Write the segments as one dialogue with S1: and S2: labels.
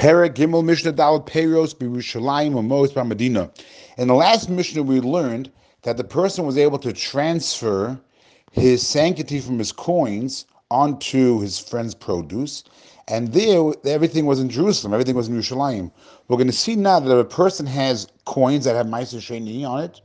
S1: Perek Gimel Mishnah Daled Peiros Birushalayim Amos Medina. In the last Mishnah, we learned that the person was able to transfer his sanctity from his coins onto his friend's produce, and there everything was in Jerusalem, everything was in Yerushalayim. We're going to see now that if a person has coins that have Meiser Sheni on it,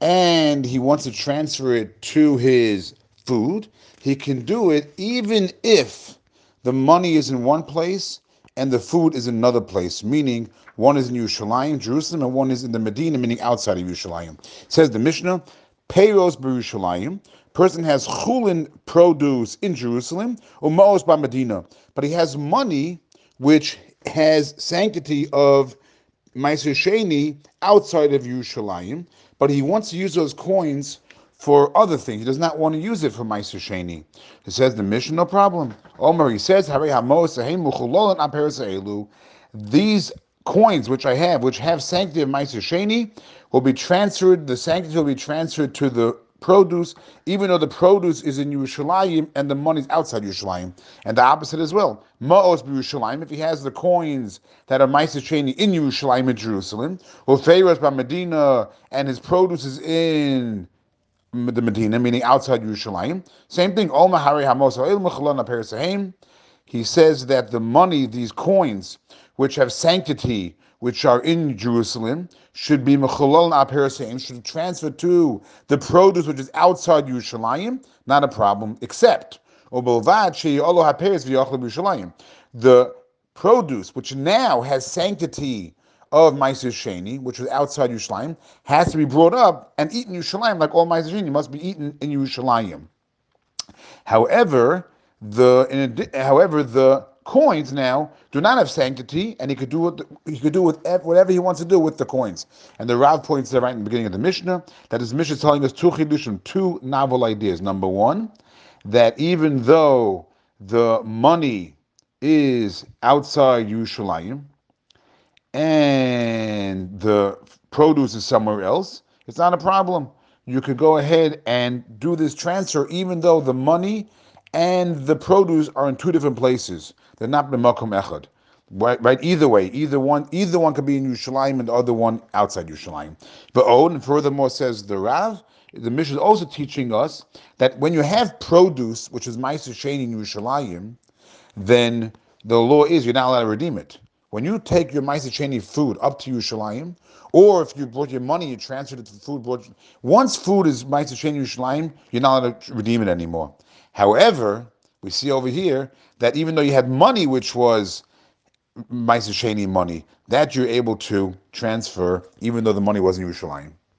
S1: and he wants to transfer it to his food, he can do it even if the money is in one place and the food is another place, meaning one is in Yerushalayim, Jerusalem, and one is in the Medina, meaning outside of Yerushalayim. Says the Mishnah, Peiros Yerushalayim. Person has chulin produce in Jerusalem, or by Medina, but he has money which has sanctity of Sheni outside of Yerushalayim, but he wants to use those coins for other things. He does not want to use it for Meiser Sheni. He says the Mishnah, no problem. Omer, he says, these coins which I have, which have sanctity of Meiser Sheni, will be transferred, the sanctity will be transferred to the produce, even though the produce is in Yerushalayim and the money is outside Yerushalayim. And the opposite as well. Ma'os Yerushalayim, if he has the coins that are Meiser Sheni in Yerushalayim and Jerusalem, or Peiros by Medina, and his produce is in the Medina, meaning outside Yerushalayim. Same thing. He says that the money, these coins, which have sanctity, which are in Jerusalem, should be mechalal aperisaim, should transfer to the produce which is outside Yerushalayim. Not a problem, except the produce which now has sanctity of Meiser Sheni, which was outside Yerushalayim, has to be brought up and eaten in Yerushalayim, like all Meiser Sheni must be eaten in Yerushalayim. However, the in, however the coins now do not have sanctity, and he could do he could do whatever he wants to do with the coins. And the Rav points there right in the beginning of the Mishnah that his Mishnah is telling us two chidushim, two novel ideas. Number one, that even though the money is outside Yerushalayim, and the produce is somewhere else, it's not a problem. You could go ahead and do this transfer, even though the money and the produce are in two different places. They're not b'makom echad. Right, right, either way, either one, either one could be in Yerushalayim and the other one outside Yerushalayim. But oh, and furthermore, says the Rav, the Mishnah is also teaching us that when you have produce, which is Meiser Sheni in Yerushalayim, then the law is you're not allowed to redeem it. When you take your Maisa Sheni food up to Yerushalayim, or if you brought your money, you transferred it to the food brought. Once food is Maisa Yerushalayim, you're not allowed to redeem it anymore. However, we see over here that even though you had money which was Maisa Sheni money, that you're able to transfer, even though the money wasn't Yerushalayim.